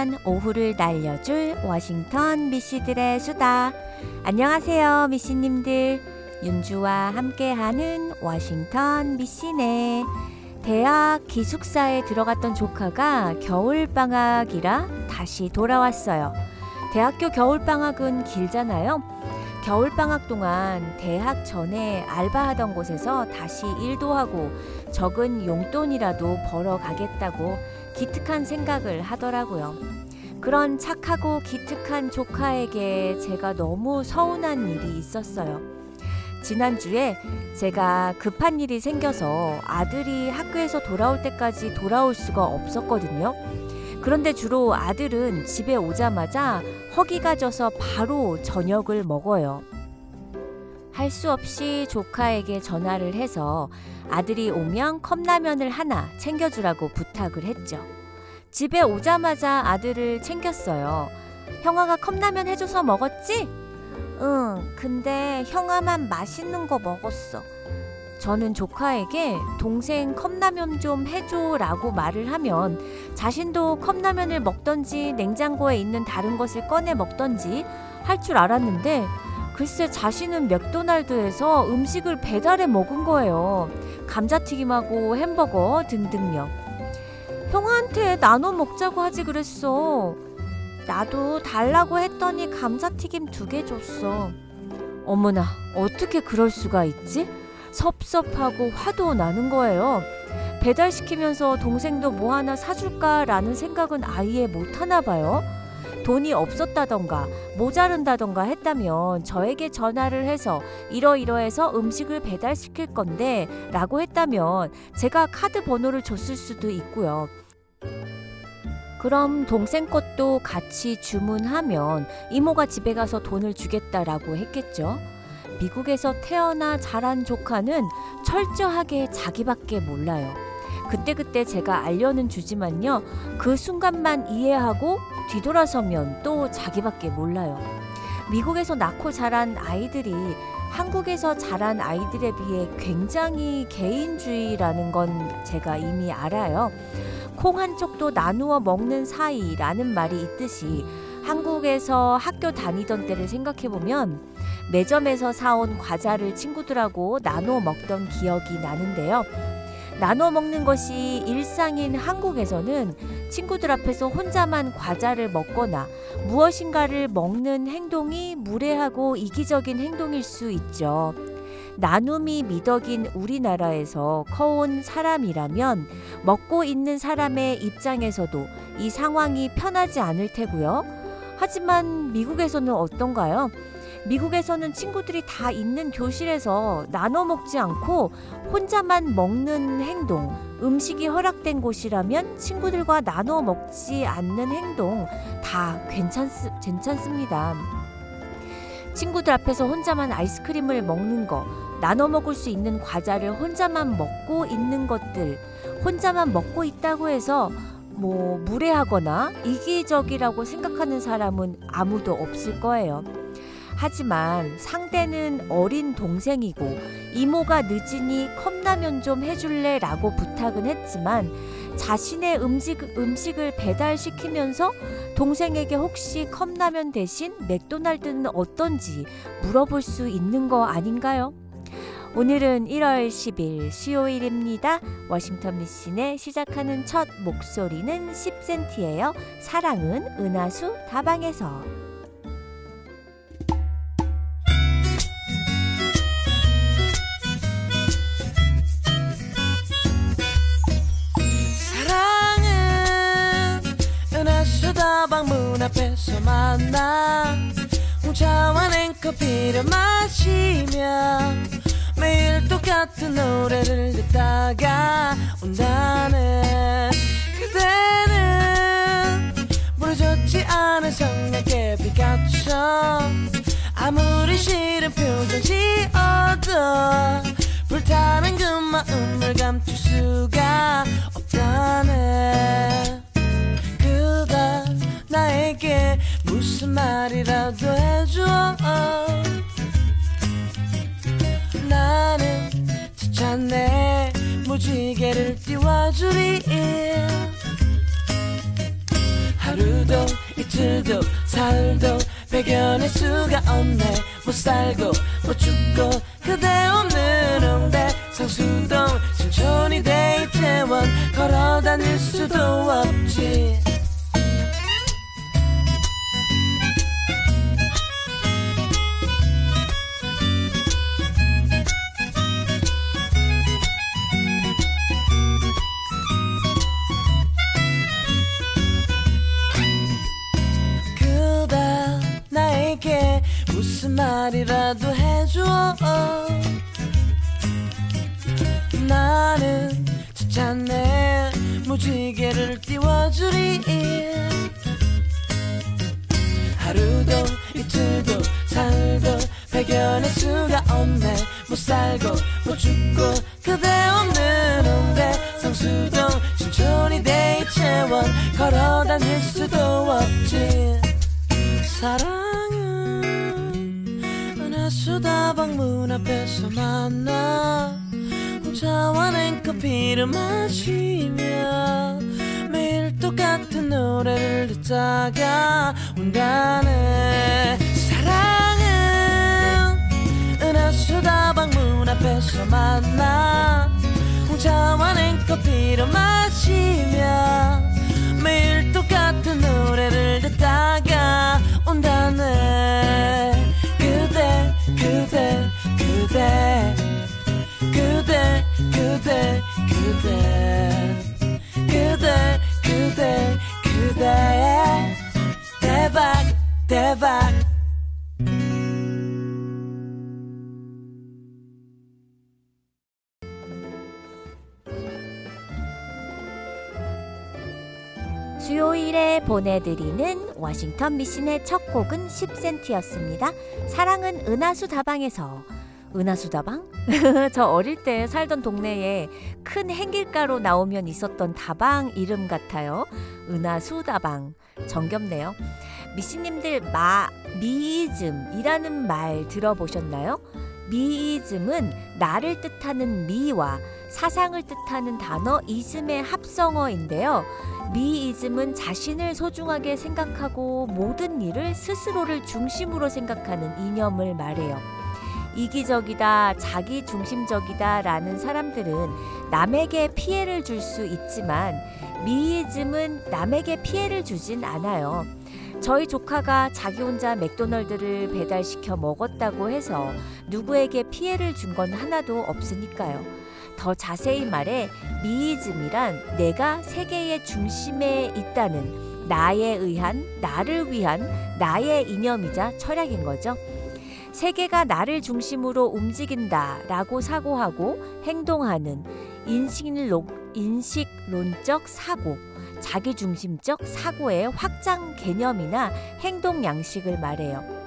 나른한 오후를 날려줄 워싱턴 미씨들의 수다. 안녕하세요, 미씨님들. 윤주와 함께하는 워싱턴 미씨네. 대학 기숙사에 들어갔던 조카가 겨울방학이라 다시 돌아왔어요. 대학교 겨울방학은 길잖아요. 겨울방학 동안 대학 전에 알바하던 곳에서 다시 일도 하고 적은 용돈이라도 벌어 가겠다고 기특한 생각을 하더라고요. 그런 착하고 기특한 조카에게 제가 너무 서운한 일이 있었어요. 지난주에 제가 급한 일이 생겨서 아들이 학교에서 돌아올 때까지 돌아올 수가 없었거든요. 그런데 주로 아들은 집에 오자마자 허기가 져서 바로 저녁을 먹어요. 할 수 없이 조카에게 전화를 해서 아들이 오면 컵라면을 하나 챙겨주라고 부탁을 했죠. 집에 오자마자 아들을 챙겼어요. 형아가 컵라면 해줘서 먹었지? 응, 근데 형아만 맛있는 거 먹었어. 저는 조카에게 동생 컵라면 좀 해줘 라고 말을 하면 자신도 컵라면을 먹던지 냉장고에 있는 다른 것을 꺼내 먹던지 할 줄 알았는데 글쎄 자신은 맥도날드에서 음식을 배달해 먹은 거예요. 감자튀김하고 햄버거 등등요. 형한테 나눠 먹자고 하지 그랬어. 나도 달라고 했더니 감자튀김 두 개 줬어. 어머나, 어떻게 그럴 수가 있지? 섭섭하고 화도 나는 거예요. 배달시키면서 동생도 뭐 하나 사줄까라는 생각은 아예 못 하나 봐요. 돈이 없었다던가 모자른다던가 했다면 저에게 전화를 해서 이러이러해서 음식을 배달시킬 건데 라고 했다면 제가 카드 번호를 줬을 수도 있고요. 그럼 동생 것도 같이 주문하면 이모가 집에 가서 돈을 주겠다라고 했겠죠. 미국에서 태어나 자란 조카는 철저하게 자기밖에 몰라요. 그때그때 제가 알려는 주지만요. 그 순간만 이해하고 뒤돌아서면 또 자기밖에 몰라요. 미국에서 낳고 자란 아이들이 한국에서 자란 아이들에 비해 굉장히 개인주의라는 건 제가 이미 알아요. 콩 한 쪽도 나누어 먹는 사이라는 말이 있듯이 한국에서 학교 다니던 때를 생각해보면 매점에서 사온 과자를 친구들하고 나눠 먹던 기억이 나는데요. 나눠 먹는 것이 일상인 한국에서는 친구들 앞에서 혼자만 과자를 먹거나 무엇인가를 먹는 행동이 무례하고 이기적인 행동일 수 있죠. 나눔이 미덕인 우리나라에서 커온 사람이라면 먹고 있는 사람의 입장에서도 이 상황이 편하지 않을 테고요. 하지만 미국에서는 어떤가요? 미국에서는 친구들이 다 있는 교실에서 나눠 먹지 않고 혼자만 먹는 행동, 음식이 허락된 곳이라면 친구들과 나눠 먹지 않는 행동 다 괜찮, 괜찮습니다. 친구들 앞에서 혼자만 아이스크림을 먹는 거, 나눠 먹을 수 있는 과자를 혼자만 먹고 있는 것들, 혼자만 먹고 있다고 해서 뭐 무례하거나 이기적이라고 생각하는 사람은 아무도 없을 거예요. 하지만 상대는 어린 동생이고 이모가 늦으니 컵라면 좀 해줄래 라고 부탁은 했지만 자신의 음식, 음식을 배달시키면서 동생에게 혹시 컵라면 대신 맥도날드는 어떤지 물어볼 수 있는 거 아닌가요? 오늘은 1월 10일 수요일입니다. 워싱턴 미신의 시작하는 첫 목소리는 10cm예요. 사랑은 은하수 다방에서. 사랑은 은하수 다방 문 앞에서 만나 홍차와 냉커피를 마시며 매일 똑같은 노래를 듣다가 온다네. 그대는 부러졌지 않은 성냥개 빛같처럼 아무리 싫은 표정 지어도 불타는 그 마음을 감출 수가 없다네. 그대 나에게 무슨 말이라도 해줘. 나는 지쳤네. 무지개를 띄워주리. 하루도 이틀도 사흘도 배견할 수가 없네. 못 살고 못 죽고 그대 없는 홍대. 성수동 신촌이 데이트원 걸어 다닐 수도 없지 말이라도 해줘. 나는 지쳤네 무지개를 띄워주리. 하루도 이틀도 사흘도 배견할 수가 없네. 못 살고 못 죽고 그대 없는 홍대. 성수동 신촌이 데이트원. 걸어 다닐 수도 없지. 은하 수다방 문 앞에서 만나 혼자와 냉커피를 마시며 매일 똑같은 노래를 듣다가 온다네. 사랑은 은하 수다방 문 앞에서 만나 혼자와 냉커피를 마시며 매일 똑같은 노래를 듣다가 온다네 그대 그대 그대 그대 그대 그대 그대 그대 대박 대박 수요일에 보내드리는 워싱턴 미신의 첫 곡은 10cm였습니다. 사랑은 은하수 다방에서 은하수 다방? 저 어릴 때 살던 동네에 큰 행길가로 나오면 있었던 다방 이름 같아요. 은하수 다방. 정겹네요. 미신님들 마 미이즘이라는 말 들어보셨나요? 미이즘은 나를 뜻하는 미와 사상을 뜻하는 단어 이즘의 합성어인데요. 미이즘은 자신을 소중하게 생각하고 모든 일을 스스로를 중심으로 생각하는 이념을 말해요. 이기적이다, 자기 중심적이다 라는 사람들은 남에게 피해를 줄 수 있지만 미이즘은 남에게 피해를 주진 않아요. 저희 조카가 자기 혼자 맥도널드를 배달시켜 먹었다고 해서 누구에게 피해를 준 건 하나도 없으니까요. 더 자세히 말해 미이즘이란 내가 세계의 중심에 있다는 나에 의한 나를 위한 나의 이념이자 철학인 거죠. 세계가 나를 중심으로 움직인다라고 사고하고 행동하는 인식론, 인식론적 사고, 자기중심적 사고의 확장 개념이나 행동 양식을 말해요.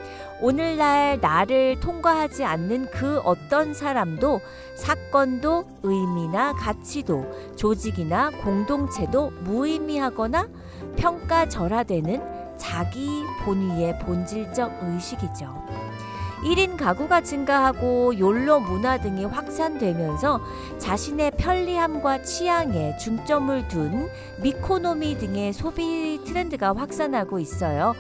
오늘날 나를 통과하지 않는 그 어떤 사람도 사건도 의미나 가치도 조직이나 공동체도 무의미하거나 평가절하되는 자기 본위의 본질적 의식이죠. 1인 가구가 증가하고 욜로 문화 등이 확산되면서 자신의 편리함과 취향에 중점을 둔 미코노미 등의 소비 트렌드가 확산하고 있어요.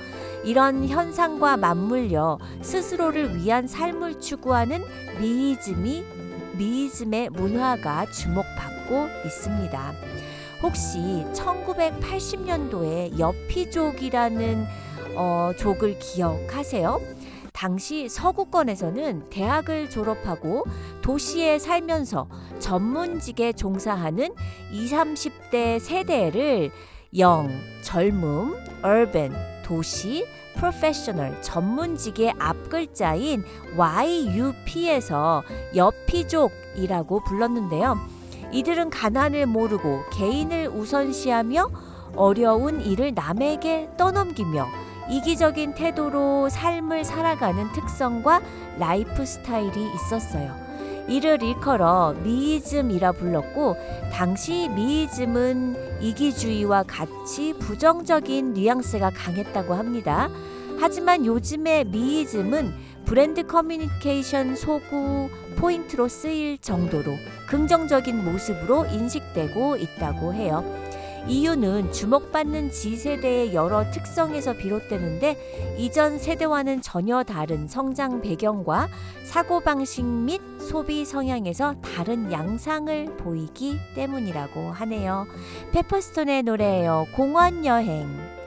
이런 현상과 맞물려 스스로를 위한 삶을 추구하는 미이즘이 미이즘의 문화가 주목받고 있습니다. 혹시 1980년도에 여피족이라는 어, 족을 기억하세요? 당시 서구권에서는 대학을 졸업하고 도시에 살면서 전문직에 종사하는 20, 30대 세대를 영, 젊음, urban, 도시, professional, 전문직의 앞글자인 YUP에서 여피족이라고 불렀는데요. 이들은 가난을 모르고 개인을 우선시하며 어려운 일을 남에게 떠넘기며 이기적인 태도로 삶을 살아가는 특성과 라이프 스타일이 있었어요. 이를 일컬어 meism이라 불렀고 당시 meism은 이기주의와 같이 부정적인 뉘앙스가 강했다고 합니다. 하지만 요즘의 미이즘은 브랜드 커뮤니케이션 소구 포인트로 쓰일 정도로 긍정적인 모습으로 인식되고 있다고 해요. 이유는 주목받는 G세대의 여러 특성에서 비롯되는데 이전 세대와는 전혀 다른 성장 배경과 사고방식 및 소비 성향에서 다른 양상을 보이기 때문이라고 하네요. 페퍼스톤의 노래예요. 공원 여행.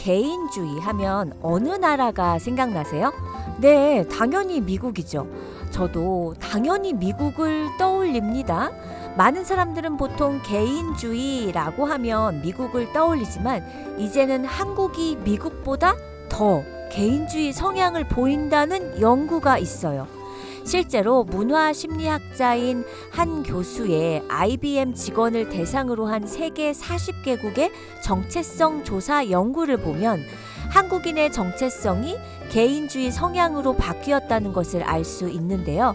개인주의 하면 어느 나라가 생각나세요? 네, 당연히 미국이죠. 저도 당연히 미국을 떠올립니다. 많은 사람들은 보통 개인주의라고 하면 미국을 떠올리지만 이제는 한국이 미국보다 더 개인주의 성향을 보인다는 연구가 있어요. 실제로 문화 심리학자인 한 교수의 IBM 직원을 대상으로 한 세계 40개국의 정체성 조사 연구를 보면 한국인의 정체성이 개인주의 성향으로 바뀌었다는 것을 알 수 있는데요.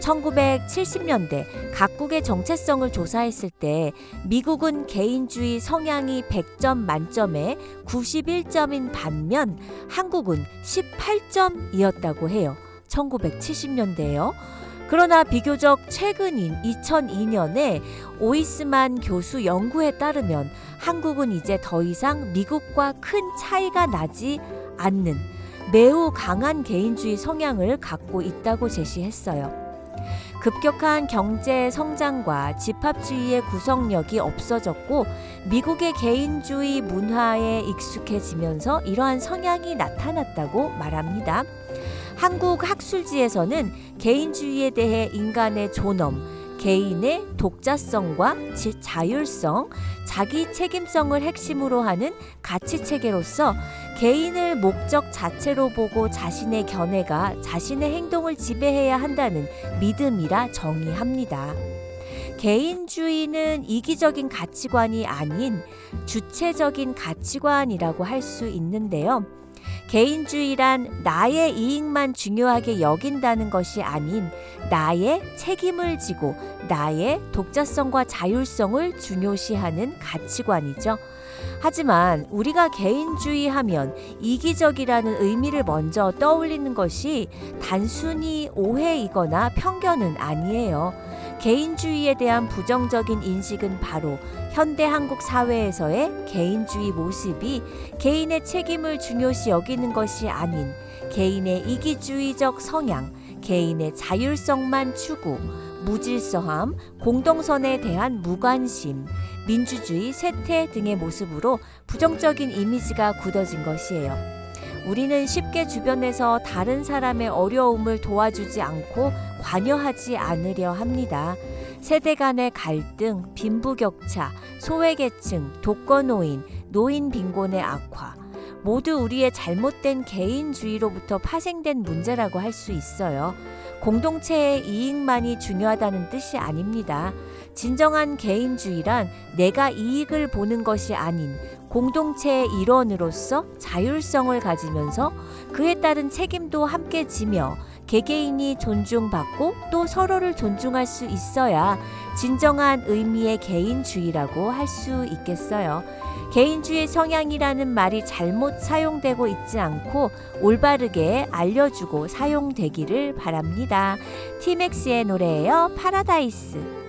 1970년대 각국의 정체성을 조사했을 때 미국은 개인주의 성향이 100점 만점에 91점인 반면 한국은 18점이었다고 해요. 1970년대에요. 그러나 비교적 최근인 2002년에 오이스만 교수 연구에 따르면 한국은 이제 더 이상 미국과 큰 차이가 나지 않는 매우 강한 개인주의 성향을 갖고 있다고 제시했어요. 급격한 경제 성장과 집합주의의 구성력이 없어졌고 미국의 개인주의 문화에 익숙해지면서 이러한 성향이 나타났다고 말합니다. 한국 학술지에서는 개인주의에 대해 인간의 존엄, 개인의 독자성과 자율성, 자기 책임성을 핵심으로 하는 가치 체계로서 개인을 목적 자체로 보고 자신의 견해가 자신의 행동을 지배해야 한다는 믿음이라 정의합니다. 개인주의는 이기적인 가치관이 아닌 주체적인 가치관이라고 할 수 있는데요. 개인주의란 나의 이익만 중요하게 여긴다는 것이 아닌 나의 책임을 지고 나의 독자성과 자율성을 중요시하는 가치관이죠. 하지만 우리가 개인주의 하면 이기적이라는 의미를 먼저 떠올리는 것이 단순히 오해이거나 편견은 아니에요. 개인주의에 대한 부정적인 인식은 바로 현대 한국 사회에서의 개인주의 모습이 개인의 책임을 중요시 여기는 것이 아닌 개인의 이기주의적 성향, 개인의 자율성만 추구, 무질서함, 공동선에 대한 무관심, 민주주의 쇠퇴 등의 모습으로 부정적인 이미지가 굳어진 것이에요. 우리는 쉽게 주변에서 다른 사람의 어려움을 도와주지 않고 관여하지 않으려 합니다. 세대 간의 갈등, 빈부격차, 소외계층, 독거노인, 노인 빈곤의 악화, 모두 우리의 잘못된 개인주의로부터 파생된 문제라고 할 수 있어요. 공동체의 이익만이 중요하다는 뜻이 아닙니다. 진정한 개인주의란 내가 이익을 보는 것이 아닌 공동체의 일원으로서 자율성을 가지면서 그에 따른 책임도 함께 지며 개개인이 존중받고 또 서로를 존중할 수 있어야 진정한 의미의 개인주의라고 할 수 있겠어요. 개인주의 성향이라는 말이 잘못 사용되고 있지 않고 올바르게 알려주고 사용되기를 바랍니다. 티맥스의 노래예요. 파라다이스.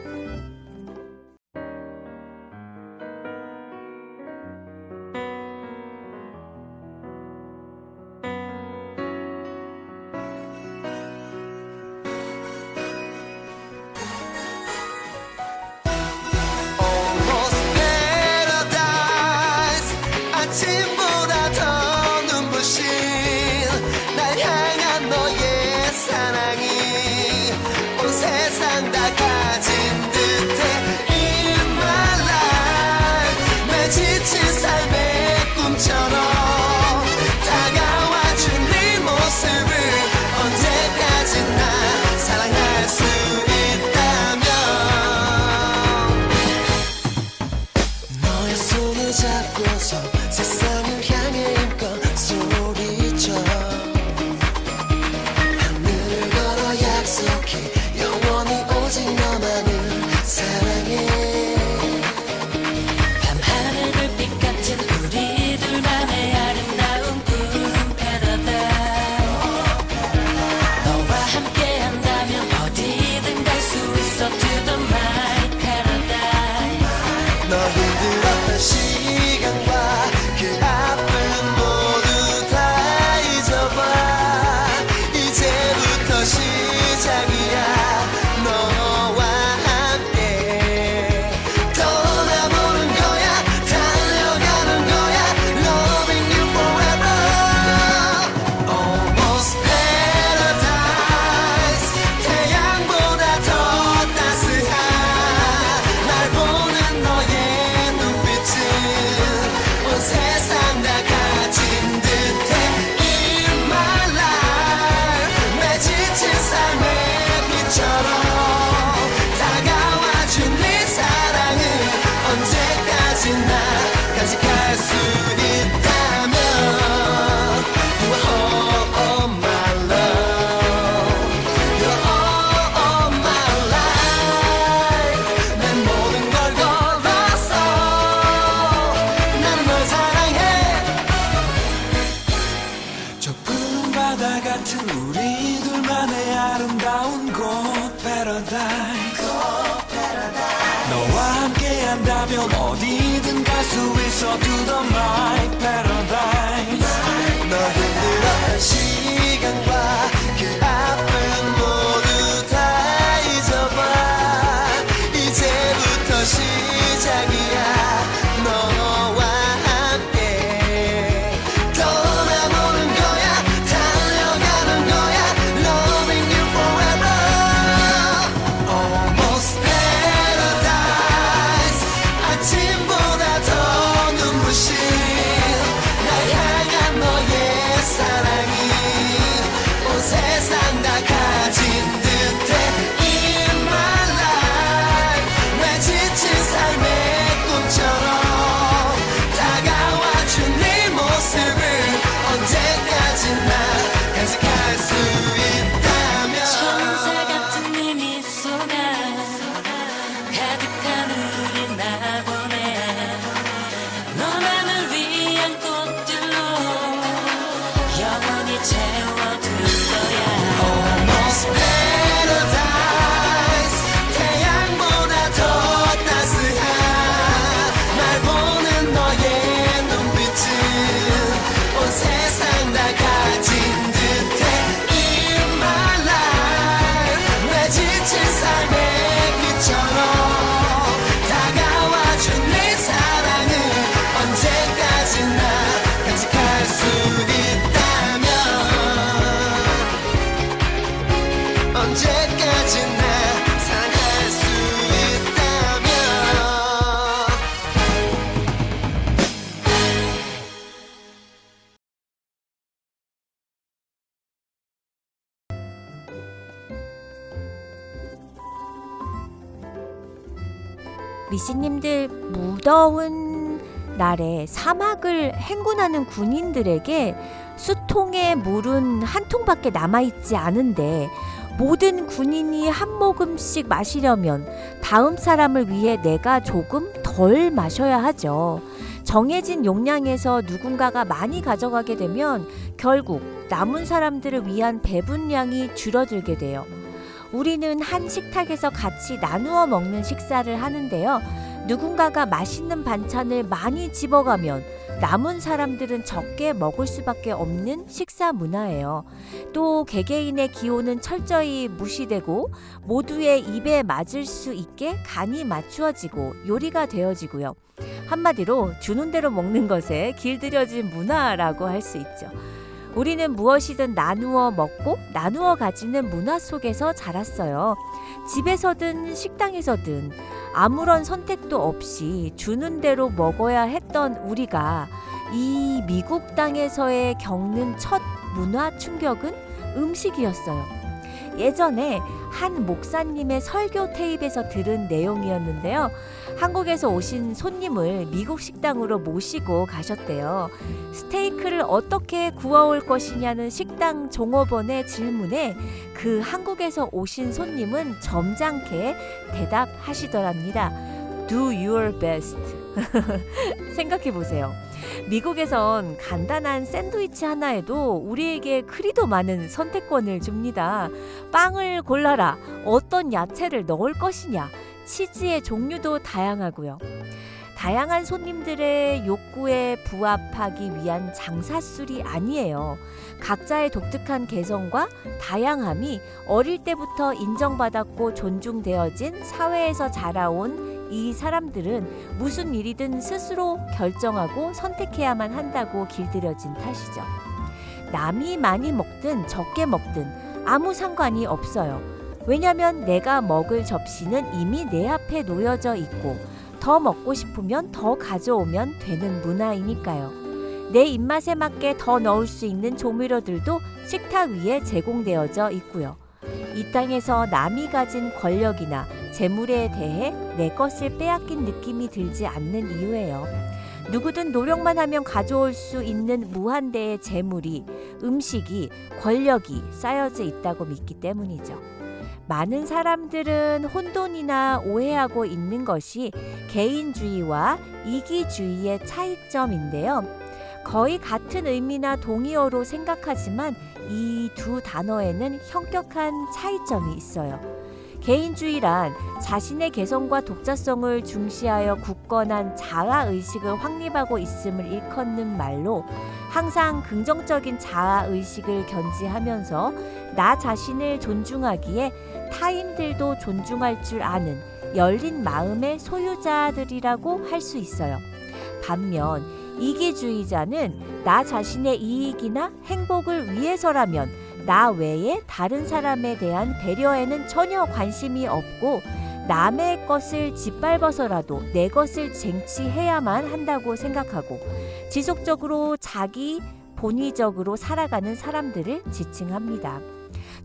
리씨님들 무더운 날에 사막을 행군하는 군인들에게 수통에 물은 한 통밖에 남아있지 않은데 모든 군인이 한 모금씩 마시려면 다음 사람을 위해 내가 조금 덜 마셔야 하죠. 정해진 용량에서 누군가가 많이 가져가게 되면 결국 남은 사람들을 위한 배분량이 줄어들게 돼요. 우리는 한 식탁에서 같이 나누어 먹는 식사를 하는데요. 누군가가 맛있는 반찬을 많이 집어가면 남은 사람들은 적게 먹을 수밖에 없는 식사 문화예요. 또 개개인의 기호는 철저히 무시되고 모두의 입에 맞을 수 있게 간이 맞추어지고 요리가 되어지고요. 한마디로 주는 대로 먹는 것에 길들여진 문화라고 할 수 있죠. 우리는 무엇이든 나누어 먹고 나누어 가지는 문화 속에서 자랐어요. 집에서든 식당에서든 아무런 선택도 없이 주는 대로 먹어야 했던 우리가 이 미국 땅에서의 겪는 첫 문화 충격은 음식이었어요. 예전에 한 목사님의 설교 테이프에서 들은 내용이었는데요. 한국에서 오신 손님을 미국 식당으로 모시고 가셨대요. 스테이크를 어떻게 구워올 것이냐는 식당 종업원의 질문에 그 한국에서 오신 손님은 점잖게 대답하시더랍니다. Do your best. 생각해 보세요. 미국에선 간단한 샌드위치 하나에도 우리에게 그리도 많은 선택권을 줍니다. 빵을 골라라. 어떤 야채를 넣을 것이냐. 치즈의 종류도 다양하고요. 다양한 손님들의 욕구에 부합하기 위한 장사술이 아니에요. 각자의 독특한 개성과 다양함이 어릴 때부터 인정받았고 존중되어진 사회에서 자라온 이 사람들은 무슨 일이든 스스로 결정하고 선택해야만 한다고 길들여진 탓이죠. 남이 많이 먹든 적게 먹든 아무 상관이 없어요. 왜냐면 내가 먹을 접시는 이미 내 앞에 놓여져 있고 더 먹고 싶으면 더 가져오면 되는 문화이니까요. 내 입맛에 맞게 더 넣을 수 있는 조미료들도 식탁 위에 제공되어져 있고요. 이 땅에서 남이 가진 권력이나 재물에 대해 내 것을 빼앗긴 느낌이 들지 않는 이유예요. 누구든 노력만 하면 가져올 수 있는 무한대의 재물이 음식이 권력이 쌓여져 있다고 믿기 때문이죠. 많은 사람들은 혼돈이나 오해하고 있는 것이 개인주의와 이기주의의 차이점인데요. 거의 같은 의미나 동의어로 생각하지만 이 두 단어에는 현격한 차이점이 있어요. 개인주의란 자신의 개성과 독자성을 중시하여 굳건한 자아 의식을 확립하고 있음을 일컫는 말로 항상 긍정적인 자아 의식을 견지하면서 나 자신을 존중하기에 타인들도 존중할 줄 아는 열린 마음의 소유자들이라고 할 수 있어요. 반면 이기주의자는 나 자신의 이익이나 행복을 위해서라면 나 외에 다른 사람에 대한 배려에는 전혀 관심이 없고 남의 것을 짓밟아서라도 내 것을 쟁취해야만 한다고 생각하고 지속적으로 자기 본위적으로 살아가는 사람들을 지칭합니다.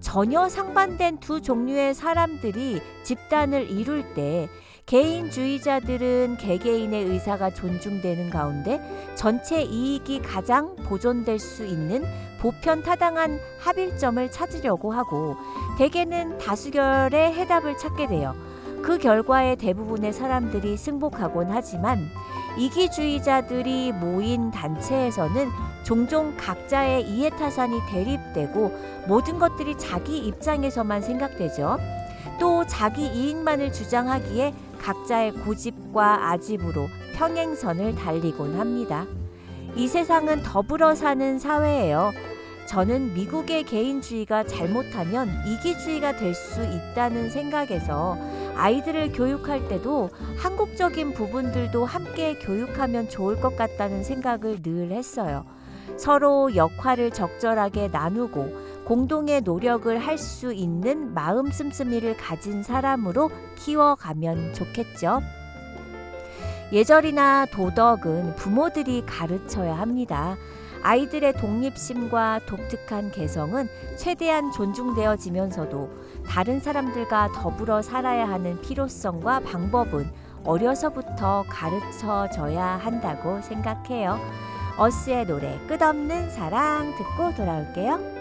전혀 상반된 두 종류의 사람들이 집단을 이룰 때 개인주의자들은 개개인의 의사가 존중되는 가운데 전체 이익이 가장 보존될 수 있는 보편 타당한 합일점을 찾으려고 하고 대개는 다수결의 해답을 찾게 돼요. 그 결과에 대부분의 사람들이 승복하곤 하지만 이기주의자들이 모인 단체에서는 종종 각자의 이해타산이 대립되고 모든 것들이 자기 입장에서만 생각되죠. 또 자기 이익만을 주장하기에 각자의 고집과 아집으로 평행선을 달리곤 합니다. 이 세상은 더불어 사는 사회예요. 저는 미국의 개인주의가 잘못하면 이기주의가 될 수 있다는 생각에서 아이들을 교육할 때도 한국적인 부분들도 함께 교육하면 좋을 것 같다는 생각을 늘 했어요. 서로 역할을 적절하게 나누고 공동의 노력을 할 수 있는 마음 씀씀이를 가진 사람으로 키워가면 좋겠죠. 예절이나 도덕은 부모들이 가르쳐야 합니다. 아이들의 독립심과 독특한 개성은 최대한 존중되어지면서도 다른 사람들과 더불어 살아야 하는 필요성과 방법은 어려서부터 가르쳐져야 한다고 생각해요. 어스의 노래 끝없는 사랑 듣고 돌아올게요.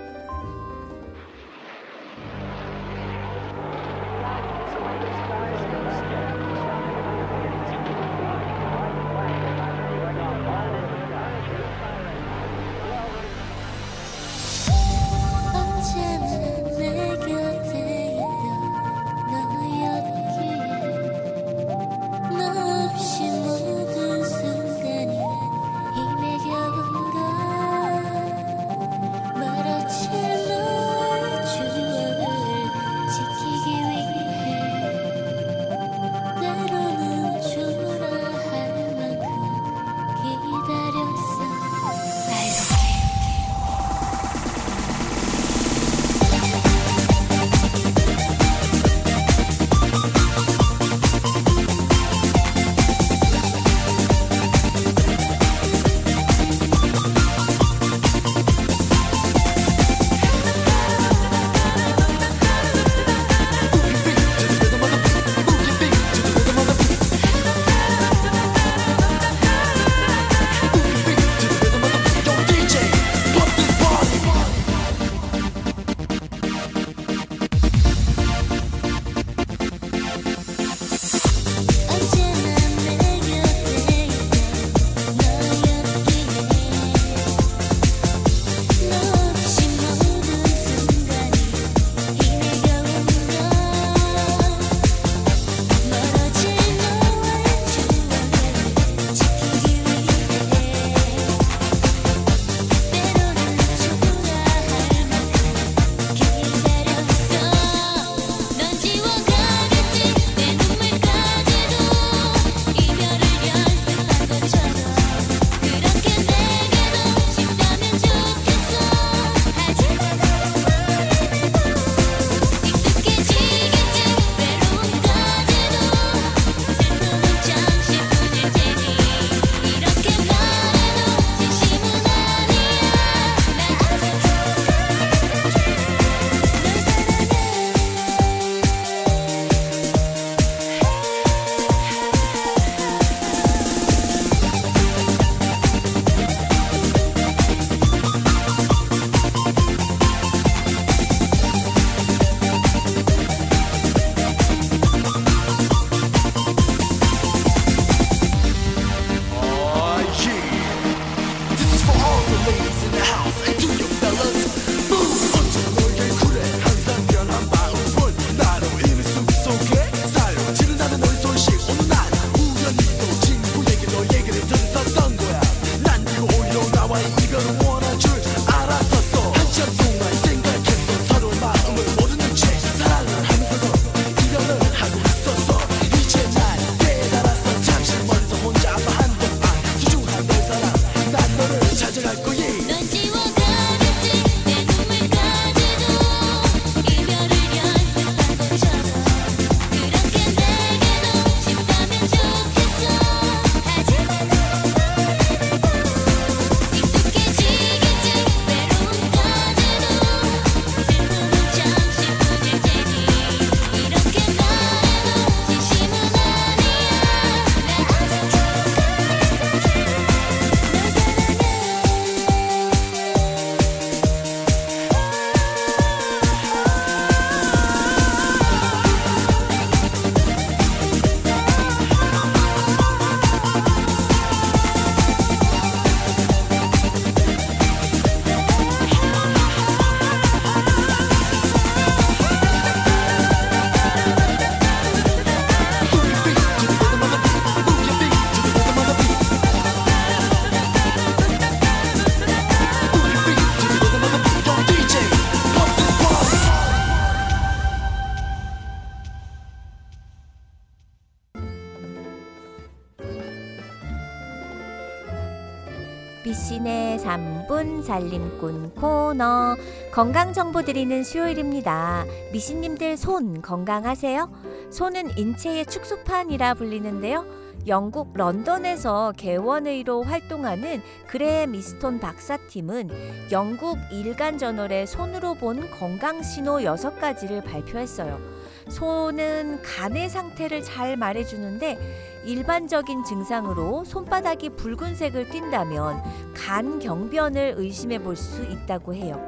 살림꾼 코너 건강 정보 드리는 수요일입니다. 미신님들 손 건강하세요? 손은 인체의 축소판이라 불리는데요. 영국 런던에서 개원의로 활동하는 그레 미스톤 박사팀은 영국 일간 저널에 손으로 본 건강 신호 6가지를 발표했어요. 손은 간의 상태를 잘 말해주는데 일반적인 증상으로 손바닥이 붉은색을 띈다면 간 경변을 의심해 볼 수 있다고 해요.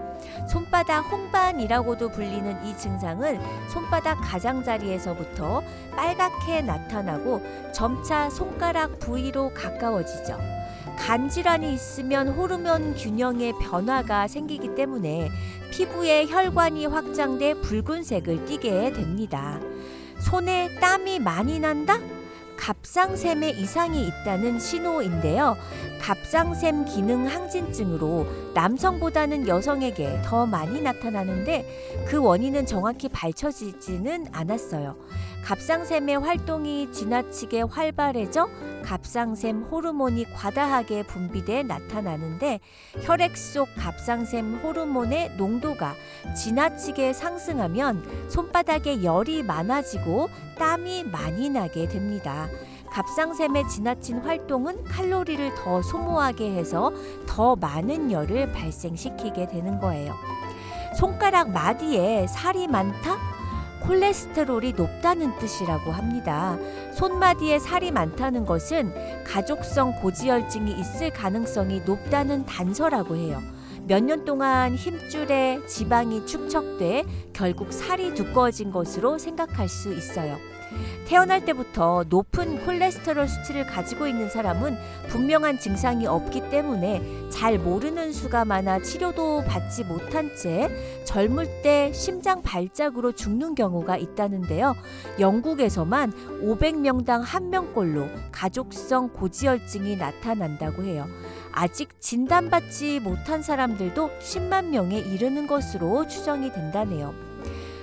손바닥 홍반이라고도 불리는 이 증상은 손바닥 가장자리에서부터 빨갛게 나타나고 점차 손가락 부위로 가까워지죠. 간 질환이 있으면 호르몬 균형의 변화가 생기기 때문에 피부에 혈관이 확장돼 붉은색을 띠게 됩니다. 손에 땀이 많이 난다? 갑상샘에 이상이 있다는 신호인데요. 갑상샘 기능 항진증으로 남성보다는 여성에게 더 많이 나타나는데 그 원인은 정확히 밝혀지지는 않았어요. 갑상샘의 활동이 지나치게 활발해져 갑상샘 호르몬이 과다하게 분비돼 나타나는데 혈액 속 갑상샘 호르몬의 농도가 지나치게 상승하면 손바닥에 열이 많아지고 땀이 많이 나게 됩니다. 갑상샘의 지나친 활동은 칼로리를 더 소모하게 해서 더 많은 열을 발생시키게 되는 거예요. 손가락 마디에 살이 많다? 콜레스테롤이 높다는 뜻이라고 합니다. 손마디에 살이 많다는 것은 가족성 고지혈증이 있을 가능성이 높다는 단서라고 해요. 몇 년 동안 힘줄에 지방이 축적돼 결국 살이 두꺼워진 것으로 생각할 수 있어요. 태어날 때부터 높은 콜레스테롤 수치를 가지고 있는 사람은 분명한 증상이 없기 때문에 잘 모르는 수가 많아 치료도 받지 못한 채 젊을 때 심장 발작으로 죽는 경우가 있다는데요. 영국에서만 500명당 1명꼴로 가족성 고지혈증이 나타난다고 해요. 아직 진단받지 못한 사람들도 10만 명에 이르는 것으로 추정이 된다네요.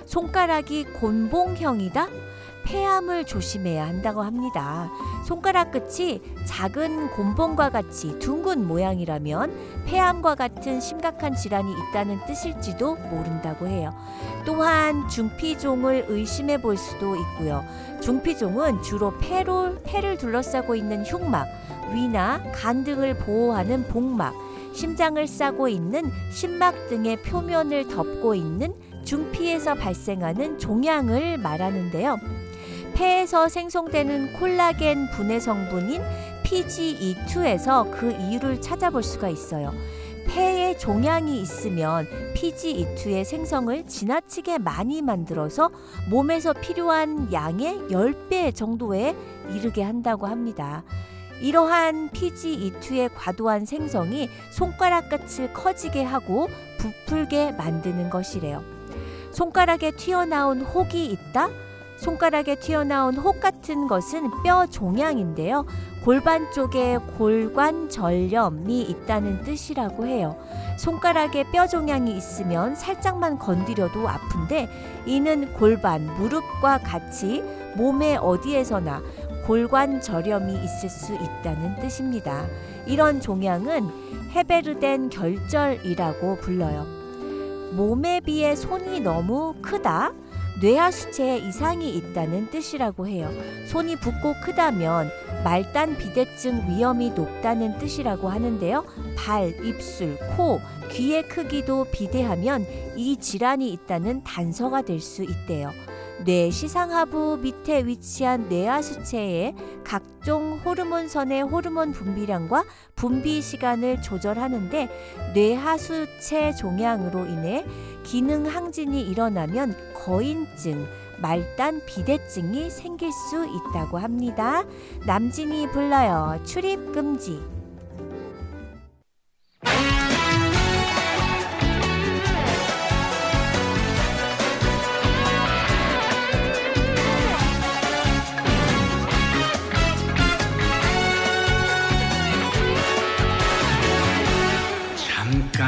손가락이 곤봉형이다? 폐암을 조심해야 한다고 합니다. 손가락 끝이 작은 곤봉과 같이 둥근 모양이라면 폐암과 같은 심각한 질환이 있다는 뜻일지도 모른다고 해요. 또한 중피종을 의심해 볼 수도 있고요. 중피종은 주로 폐로, 폐를 둘러싸고 있는 흉막, 위나 간 등을 보호하는 복막, 심장을 싸고 있는 심막 등의 표면을 덮고 있는 중피에서 발생하는 종양을 말하는데요. 폐에서 생성되는 콜라겐 분해 성분인 PGE2에서 그 이유를 찾아볼 수가 있어요. 폐에 종양이 있으면 PGE2의 생성을 지나치게 많이 만들어서 몸에서 필요한 양의 10배 정도에 이르게 한다고 합니다. 이러한 PGE2의 과도한 생성이 손가락 끝을 커지게 하고 부풀게 만드는 것이래요. 손가락에 튀어나온 혹이 있다? 손가락에 튀어나온 혹 같은 것은 뼈 종양인데요. 골반 쪽에 골관절염이 있다는 뜻이라고 해요. 손가락에 뼈 종양이 있으면 살짝만 건드려도 아픈데 이는 골반, 무릎과 같이 몸의 어디에서나 골관절염이 있을 수 있다는 뜻입니다. 이런 종양은 헤베르덴 결절이라고 불러요. 몸에 비해 손이 너무 크다? 뇌하 수체에 이상이 있다는 뜻이라고 해요. 손이 붓고 크다면 말단 비대증 위험이 높다는 뜻이라고 하는데요. 발, 입술, 코, 귀의 크기도 비대하면 이 질환이 있다는 단서가 될 수 있대요. 뇌 시상하부 밑에 위치한 뇌하수체에 각종 호르몬선의 호르몬 분비량과 분비 시간을 조절하는데 뇌하수체 종양으로 인해 기능 항진이 일어나면 거인증, 말단 비대증이 생길 수 있다고 합니다. 남진이 불러요. 출입 금지.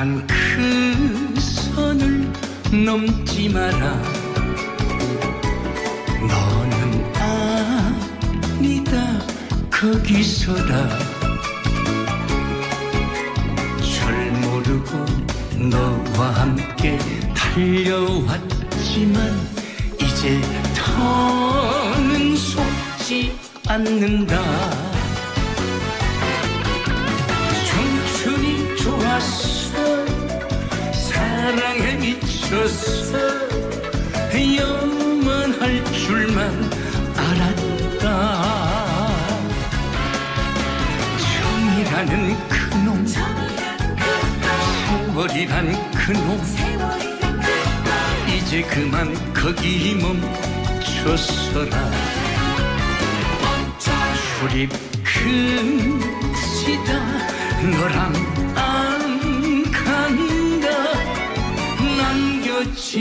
잠깐 그 선을 넘지 마라. 너는 아니다. 거기서다. 너와 함께 달려왔지만 이제 더는 속지 않는다. 청춘이 좋았어 사랑에 미쳤어. 영원할 줄만 알았다. 정이라는 그놈 세월이란 그놈 이제 그만 거기 멈춰서라. 출입 금지다 너랑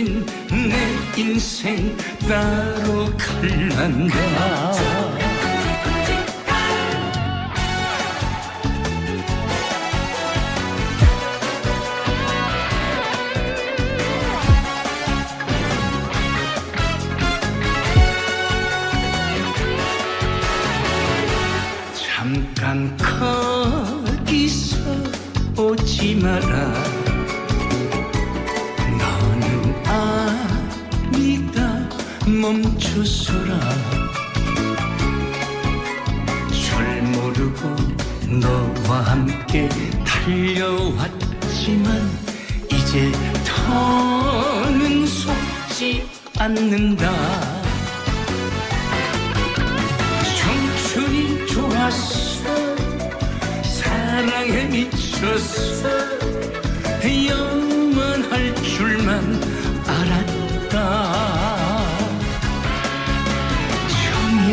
내 인생 따로 갈란다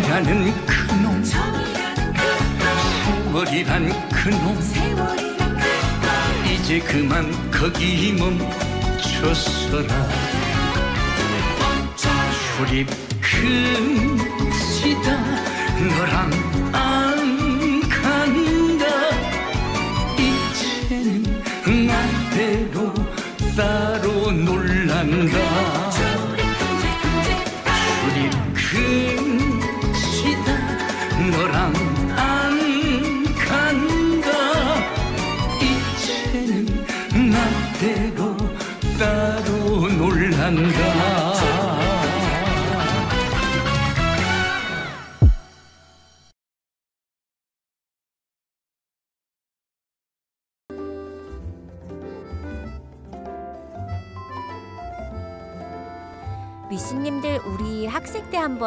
정이라는 그놈. 세월이란 그놈. 이제 그만 거기 멈춰서라. 출입 금지다 너랑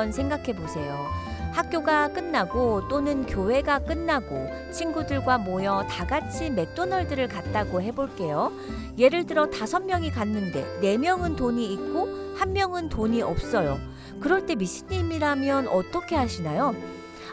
한번 생각해 보세요. 학교가 끝나고 또는 교회가 끝나고 친구들과 모여 다 같이 맥도날드를 갔다고 해볼게요. 예를 들어 다섯 명이 갔는데 네 명은 돈이 있고 한 명은 돈이 없어요. 그럴 때 미씨님이라면 어떻게 하시나요?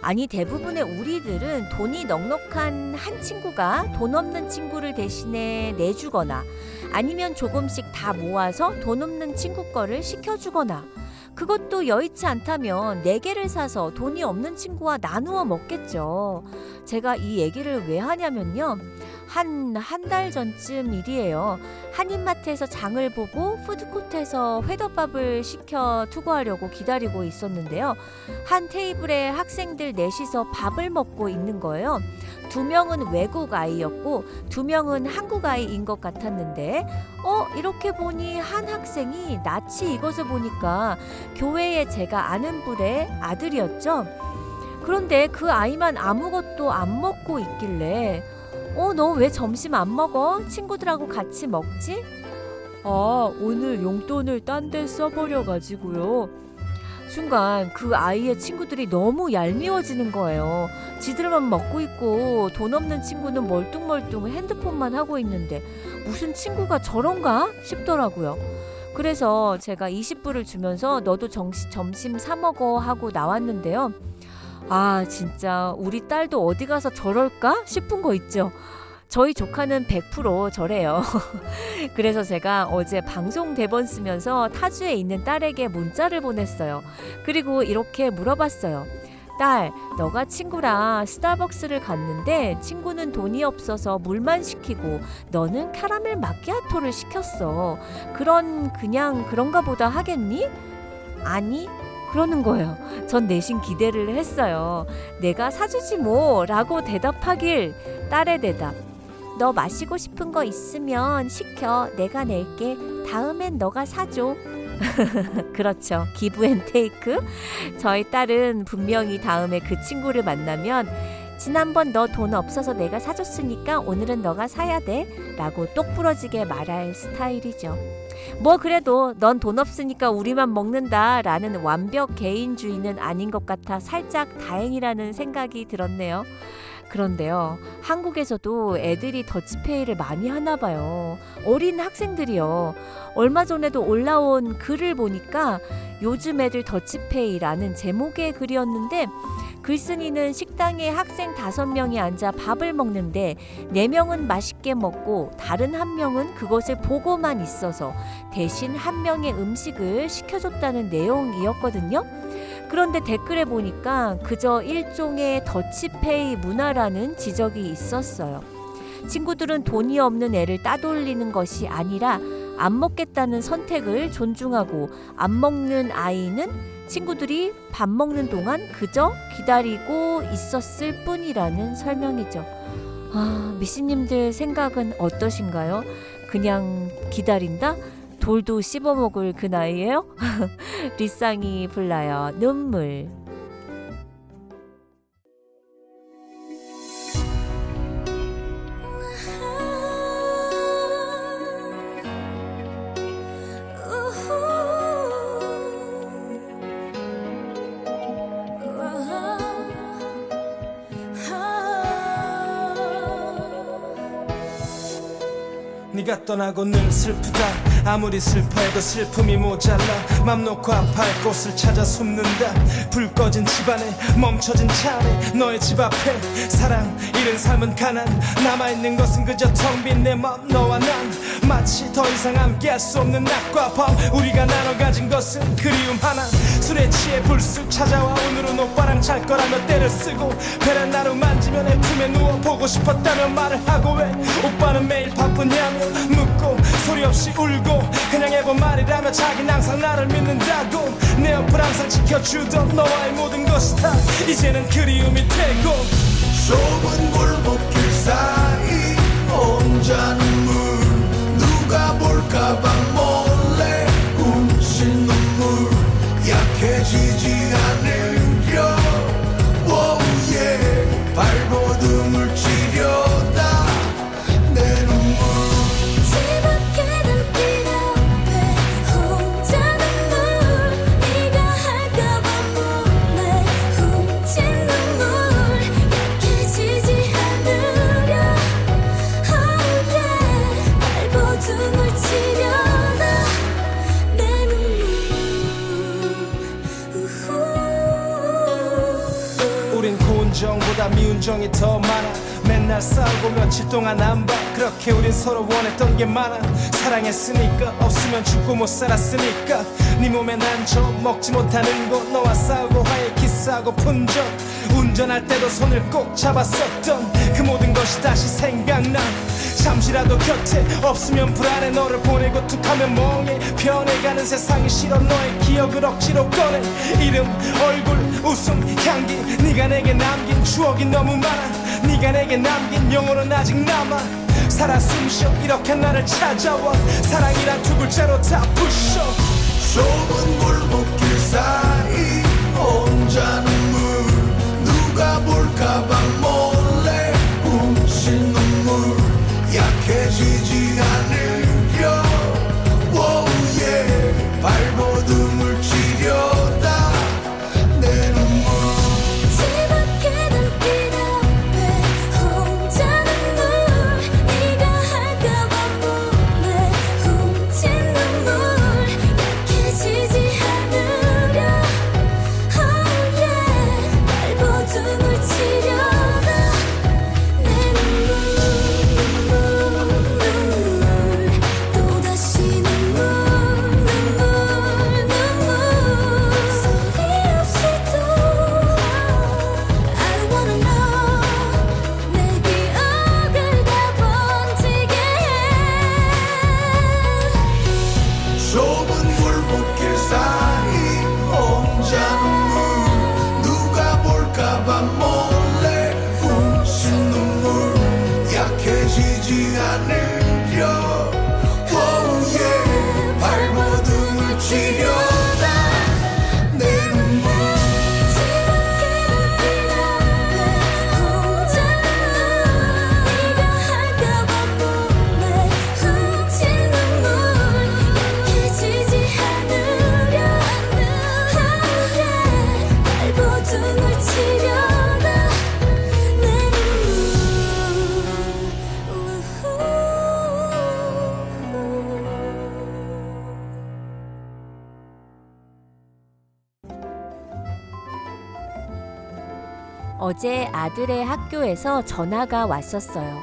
아니 대부분의 우리들은 돈이 넉넉한 한 친구가 돈 없는 친구를 대신에 내주거나 아니면 조금씩 다 모아서 돈 없는 친구 거를 시켜주거나 그것도 여의치 않다면 네 개를 사서 돈이 없는 친구와 나누어 먹겠죠. 제가 이 얘기를 왜 하냐면요. 한 한 달 전쯤 일이에요. 한인마트에서 장을 보고 푸드코트에서 회덮밥을 시켜 투고하려고 기다리고 있었는데요. 한 테이블에 학생들 넷이서 밥을 먹고 있는 거예요. 두 명은 외국 아이였고 두 명은 한국 아이인 것 같았는데 어 이렇게 보니 한 학생이 낯이 익어서 보니까 교회에 제가 아는 분의 아들이었죠. 그런데 그 아이만 아무것도 안 먹고 있길래 어 너 왜 점심 안 먹어? 친구들하고 같이 먹지? 아 오늘 용돈을 딴 데 써버려 가지고요. 순간 그 아이의 친구들이 너무 얄미워지는 거예요. 지들만 먹고 있고 돈 없는 친구는 멀뚱멀뚱 핸드폰만 하고 있는데 무슨 친구가 저런가 싶더라고요. 그래서 제가 20불을 주면서 너도 정시, 점심 사 먹어 하고 나왔는데요. 아, 진짜 우리 딸도 어디 가서 저럴까 싶은 거 있죠. 저희 조카는 100% 저래요. 그래서 제가 어제 방송 대본 쓰면서 타주에 있는 딸에게 문자를 보냈어요. 그리고 이렇게 물어봤어요. 딸, 너가 친구랑 스타벅스를 갔는데 친구는 돈이 없어서 물만 시키고 너는 카라멜 마키아토를 시켰어. 그런 그냥 그런가 보다 하겠니? 아니, 그러는 거예요. 전 내심 기대를 했어요. 내가 사주지 뭐 라고 대답하길 딸의 대답. 너 마시고 싶은 거 있으면 시켜. 내가 낼게. 다음엔 너가 사줘. 그렇죠. give and take. 저희 딸은 분명히 다음에 그 친구를 만나면 지난번 너 돈 없어서 내가 사줬으니까 오늘은 너가 사야 돼. 라고 똑부러지게 말할 스타일이죠. 뭐 그래도 넌 돈 없으니까 우리만 먹는다 라는 완벽 개인주의는 아닌 것 같아 살짝 다행이라는 생각이 들었네요. 그런데요, 한국에서도 애들이 더치페이를 많이 하나 봐요. 어린 학생들이요. 얼마 전에도 올라온 글을 보니까 요즘 애들 더치페이라는 제목의 글이었는데 글쓴이는 식당에 학생 다섯 명이 앉아 밥을 먹는데 네 명은 맛있게 먹고 다른 한 명은 그것을 보고만 있어서 대신 한 명의 음식을 시켜줬다는 내용이었거든요. 그런데 댓글에 보니까 그저 일종의 더치페이 문화라는 지적이 있었어요. 친구들은 돈이 없는 애를 따돌리는 것이 아니라 안 먹겠다는 선택을 존중하고 안 먹는 아이는 친구들이 밥 먹는 동안 그저 기다리고 있었을 뿐이라는 설명이죠. 아, 미씨님들 생각은 어떠신가요? 그냥 기다린다? 돌도 씹어 먹을 그 나이에요? 리쌍이 불러요. 눈물. 떠나고 늘 슬프다. 아무리 슬퍼해도 슬픔이 모자라. 맘 놓고 아파할 곳을 찾아 숨는다. 불 꺼진 집안에 멈춰진 차 안에 너의 집 앞에 사랑 잃은 삶은 가난. 남아있는 것은 그저 텅 빈 내 맘 너와 난. 마치 더 이상 함께할 수 없는 낮과 밤. 우리가 나눠 가진 것은 그리움 하나. 술에 취해 불쑥 찾아와 오늘은 오빠랑 잘 거라며 때를 쓰고 베란다로 만지면 내 품에 누워 보고 싶었다며 말을 하고 왜? 오빠는 매일 바쁘냐며 묻고 소리 없이 울고 그냥 해본 말이라며 자긴 항상 나를 믿는다고 내 옆을 항상 지켜주던 너와의 모든 것이 다 이제는 그리움이 되고 좁은 골목길 사이 혼자 눈물. 누가 볼까봐 몰래 훔친 눈물. 약해지지 않으려 오예 발버둥을 치 미운 정이 더 많아. 맨날 싸우고 며칠 동안 안봐. 그렇게 우린 서로 원했던 게 많아. 사랑했으니까 없으면 죽고 못 살았으니까. 네 몸에 난저 먹지 못하는 거. 너와 싸우고 화해 키스하고 푼적. 운전할 때도 손을 꼭 잡았었던 그 모든 것이 다시 생각나 잠시라도 곁에 없으면 불안해. 너를 보내고 툭하면 멍해. 변해가는 세상이 싫어. 너의 기억을 억지로 꺼내. 이름 얼굴 웃음 향기. 네가 내게 남긴 추억이 너무 많아. 네가 내게 남긴 영혼은 아직 남아. 살아 숨쉬어. 이렇게 나를 찾아와. 사랑이란 두 글자로 다 부셔. 좁은 골목길 사이. 혼자 눈물. 누가 볼까봐 어제 아들의 학교에서 전화가 왔었어요.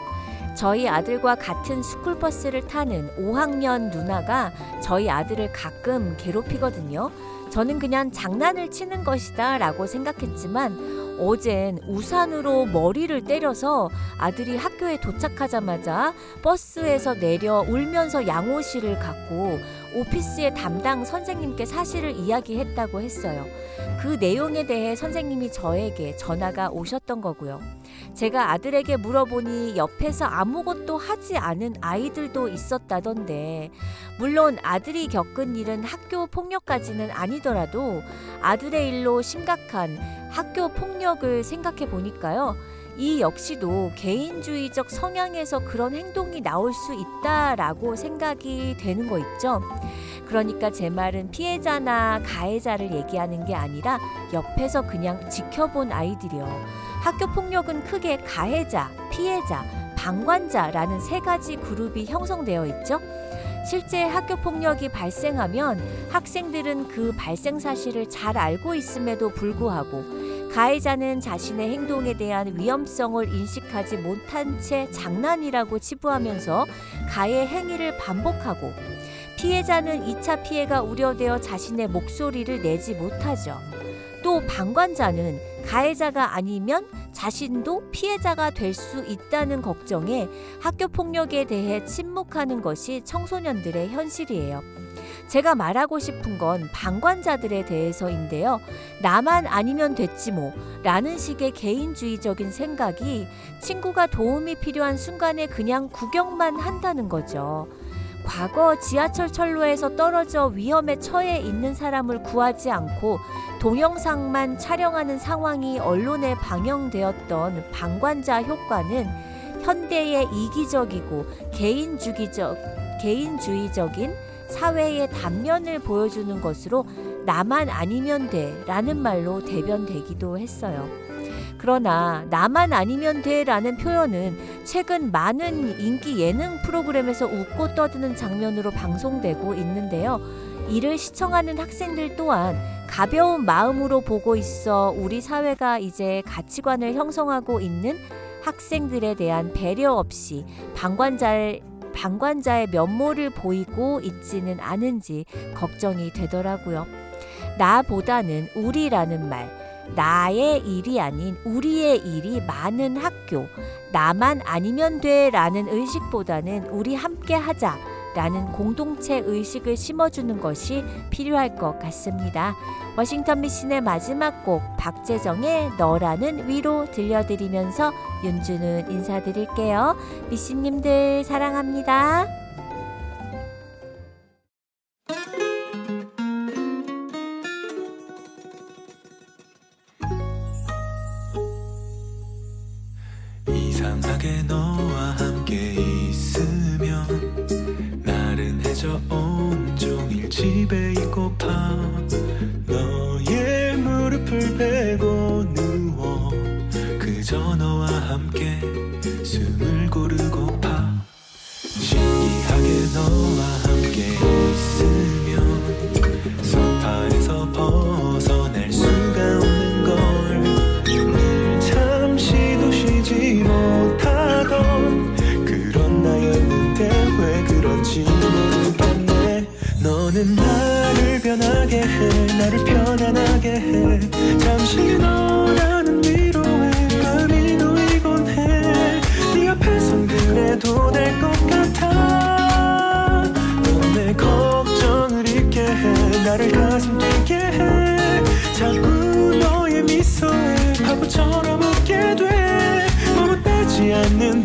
저희 아들과 같은 스쿨버스를 타는 5학년 누나가 저희 아들을 가끔 괴롭히거든요. 저는 그냥 장난을 치는 것이다 라고 생각했지만 어젠 우산으로 머리를 때려서 아들이 학교에 도착하자마자 버스에서 내려 울면서 양호실을 갔고 오피스의 담당 선생님께 사실을 이야기했다고 했어요. 그 내용에 대해 선생님이 저에게 전화가 오셨던 거고요. 제가 아들에게 물어보니 옆에서 아무것도 하지 않은 아이들도 있었다던데, 물론 아들이 겪은 일은 학교 폭력까지는 아니더라도 아들의 일로 심각한 학교 폭력을 생각해 보니까요. 이 역시도 개인주의적 성향에서 그런 행동이 나올 수 있다라고 생각이 되는 거 있죠. 그러니까 제 말은 피해자나 가해자를 얘기하는 게 아니라 옆에서 그냥 지켜본 아이들이요. 학교 폭력은 크게 가해자, 피해자, 방관자라는 세 가지 그룹이 형성되어 있죠. 실제 학교 폭력이 발생하면 학생들은 그 발생 사실을 잘 알고 있음에도 불구하고 가해자는 자신의 행동에 대한 위험성을 인식하지 못한 채 장난이라고 치부하면서 가해 행위를 반복하고 피해자는 2차 피해가 우려되어 자신의 목소리를 내지 못하죠. 또 방관자는 가해자가 아니면 자신도 피해자가 될 수 있다는 걱정에 학교 폭력에 대해 침묵하는 것이 청소년들의 현실이에요. 제가 말하고 싶은 건 방관자들에 대해서인데요. 나만 아니면 됐지 뭐 라는 식의 개인주의적인 생각이 친구가 도움이 필요한 순간에 그냥 구경만 한다는 거죠. 과거 지하철 철로에서 떨어져 위험에 처해 있는 사람을 구하지 않고 동영상만 촬영하는 상황이 언론에 방영되었던 방관자 효과는 현대의 이기적이고 개인주기적, 개인주의적인 사회의 단면을 보여주는 것으로 나만 아니면 돼 라는 말로 대변되기도 했어요. 그러나 나만 아니면 돼 라는 표현은 최근 많은 인기 예능 프로그램에서 웃고 떠드는 장면으로 방송되고 있는데요. 이를 시청하는 학생들 또한 가벼운 마음으로 보고 있어 우리 사회가 이제 가치관을 형성하고 있는 학생들에 대한 배려 없이 방관자의 방관자의 면모를 보이고 있지는 않은지 걱정이 되더라고요. 나보다는 우리라는 말, 나의 일이 아닌 우리의 일이 많은 학교, 나만 아니면 돼 라는 의식보다는 우리 함께 하자 라는 공동체 의식을 심어주는 것이 필요할 것 같습니다. 워싱턴 미신의 마지막 곡 박재정의 너라는 위로 들려드리면서 윤주는 인사드릴게요. 미신님들 사랑합니다. 이상 않는